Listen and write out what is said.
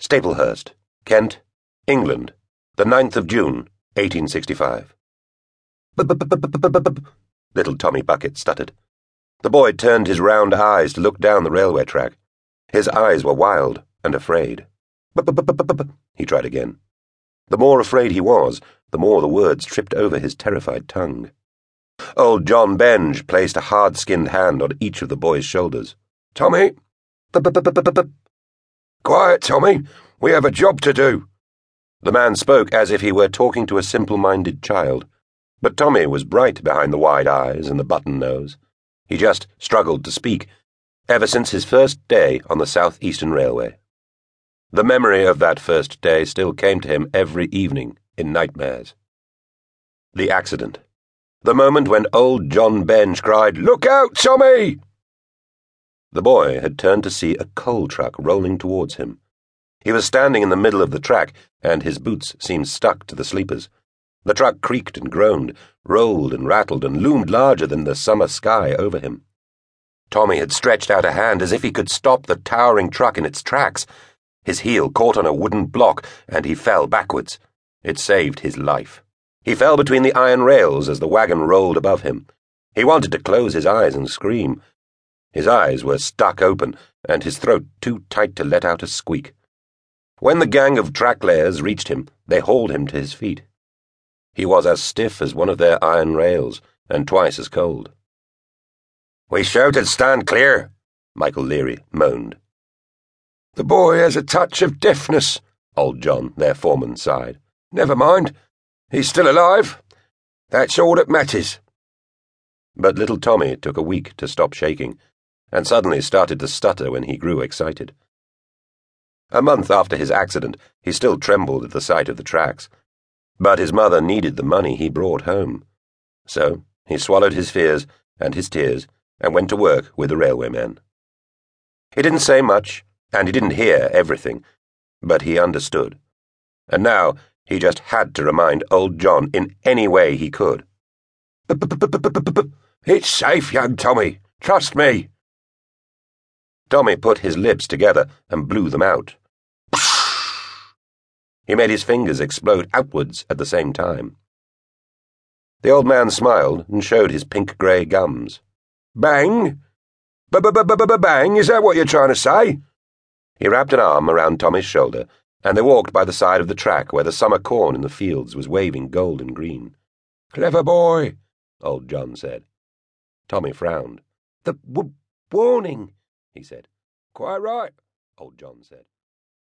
Staplehurst, Kent, England, the 9th of June, 1865. Little Tommy Bucket stuttered. The boy turned his round eyes to look down the railway track. His eyes were wild and afraid. He tried again. The more afraid he was, the more the words tripped over his terrified tongue. Old John Benge placed a hard skinned hand on each of the boy's shoulders. Tommy! Quiet, Tommy. We have a job to do. The man spoke as if he were talking to a simple minded child, but Tommy was bright behind the wide eyes and the button nose. He just struggled to speak, ever since his first day on the South Eastern Railway. The memory of that first day still came to him every evening in nightmares. The accident. The moment when old John Benge cried, Look out, Tommy! The boy had turned to see a coal truck rolling towards him. He was standing in the middle of the track, and his boots seemed stuck to the sleepers. The truck creaked and groaned, rolled and rattled, and loomed larger than the summer sky over him. Tommy had stretched out a hand as if he could stop the towering truck in its tracks. His heel caught on a wooden block, and he fell backwards. It saved his life. He fell between the iron rails as the wagon rolled above him. He wanted to close his eyes and scream. His eyes were stuck open, and his throat too tight to let out a squeak. When the gang of track layers reached him, they hauled him to his feet. He was as stiff as one of their iron rails, and twice as cold. We shouted, Stand clear, Michael Leary moaned. The boy has a touch of deafness, old John, their foreman, sighed. Never mind. He's still alive. That's all that matters. But little Tommy took a week to stop shaking, and suddenly started to stutter when he grew excited. A month after his accident, he still trembled at the sight of the tracks. But his mother needed the money he brought home. So he swallowed his fears and his tears and went to work with the railwaymen. He didn't say much, and he didn't hear everything, but he understood. And now he just had to remind old John in any way he could. It's safe, young Tommy. Trust me. Tommy put his lips together and blew them out. He made his fingers explode outwards at the same time. The old man smiled and showed his pink grey gums. Bang? B-b-b-b-bang, is that what you're trying to say? He wrapped an arm around Tommy's shoulder, and they walked by the side of the track where the summer corn in the fields was waving gold and green. Clever boy, old John said. Tommy frowned. The w- warning, he said. Quite right, old John said.